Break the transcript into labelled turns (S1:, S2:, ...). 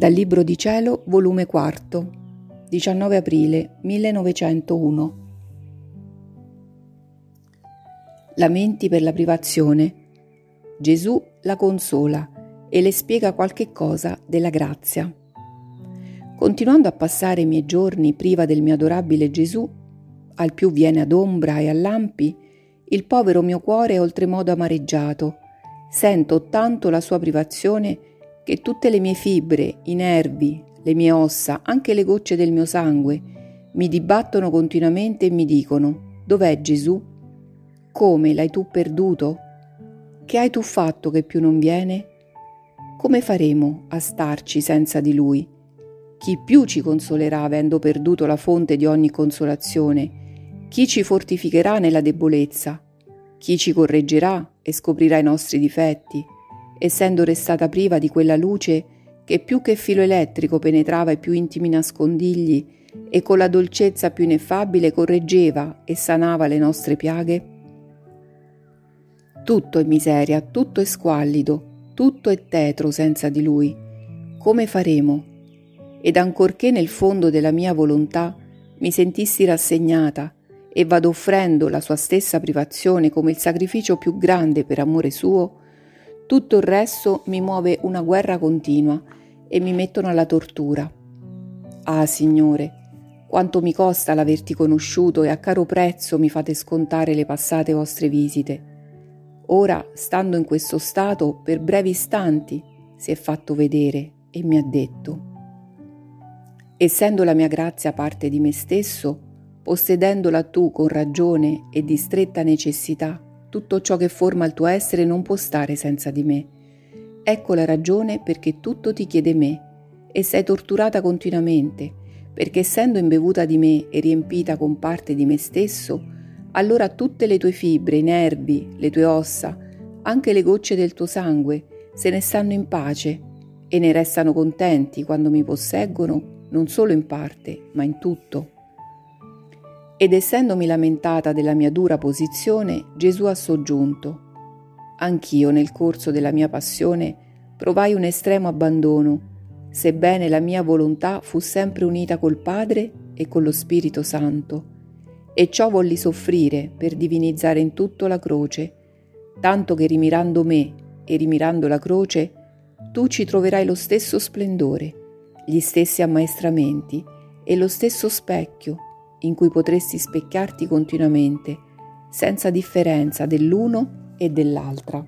S1: Dal Libro di Cielo, volume 4, 19 aprile 1901. Lamenti per la privazione. Gesù la consola e le spiega qualche cosa della grazia. Continuando a passare i miei giorni priva del mio adorabile Gesù, al più viene ad ombra e a lampi, il povero mio cuore è oltremodo amareggiato. Sento tanto la sua privazione che tutte le mie fibre, i nervi, le mie ossa, anche le gocce del mio sangue, mi dibattono continuamente e mi dicono, dov'è Gesù? Come l'hai tu perduto? Che hai tu fatto che più non viene? Come faremo a starci senza di lui? Chi più ci consolerà avendo perduto la fonte di ogni consolazione? Chi ci fortificherà nella debolezza? Chi ci correggerà e scoprirà i nostri difetti? Essendo restata priva di quella luce che più che filo elettrico penetrava i più intimi nascondigli e con la dolcezza più ineffabile correggeva e sanava le nostre piaghe? Tutto è miseria, tutto è squallido, tutto è tetro senza di lui. Come faremo? Ed ancorché nel fondo della mia volontà mi sentissi rassegnata e vado offrendo la sua stessa privazione come il sacrificio più grande per amore suo, tutto il resto mi muove una guerra continua e mi mettono alla tortura. Ah, Signore, quanto mi costa l'averti conosciuto e a caro prezzo mi fate scontare le passate vostre visite. Ora, stando in questo stato, per brevi istanti, si è fatto vedere e mi ha detto, essendo la mia grazia parte di me stesso, possedendola tu con ragione e di stretta necessità, tutto ciò che forma il tuo essere non può stare senza di me. Ecco la ragione perché tutto ti chiede me e sei torturata continuamente, perché essendo imbevuta di me e riempita con parte di me stesso, allora tutte le tue fibre, i nervi, le tue ossa, anche le gocce del tuo sangue, se ne stanno in pace e ne restano contenti quando mi posseggono, non solo in parte, ma in tutto. Ed essendomi lamentata della mia dura posizione, Gesù ha soggiunto. Anch'io nel corso della mia passione provai un estremo abbandono, sebbene la mia volontà fu sempre unita col Padre e con lo Spirito Santo, e ciò volli soffrire per divinizzare in tutto la croce, tanto che rimirando me e rimirando la croce, tu ci troverai lo stesso splendore, gli stessi ammaestramenti e lo stesso specchio in cui potresti specchiarti continuamente, senza differenza dell'uno e dell'altra.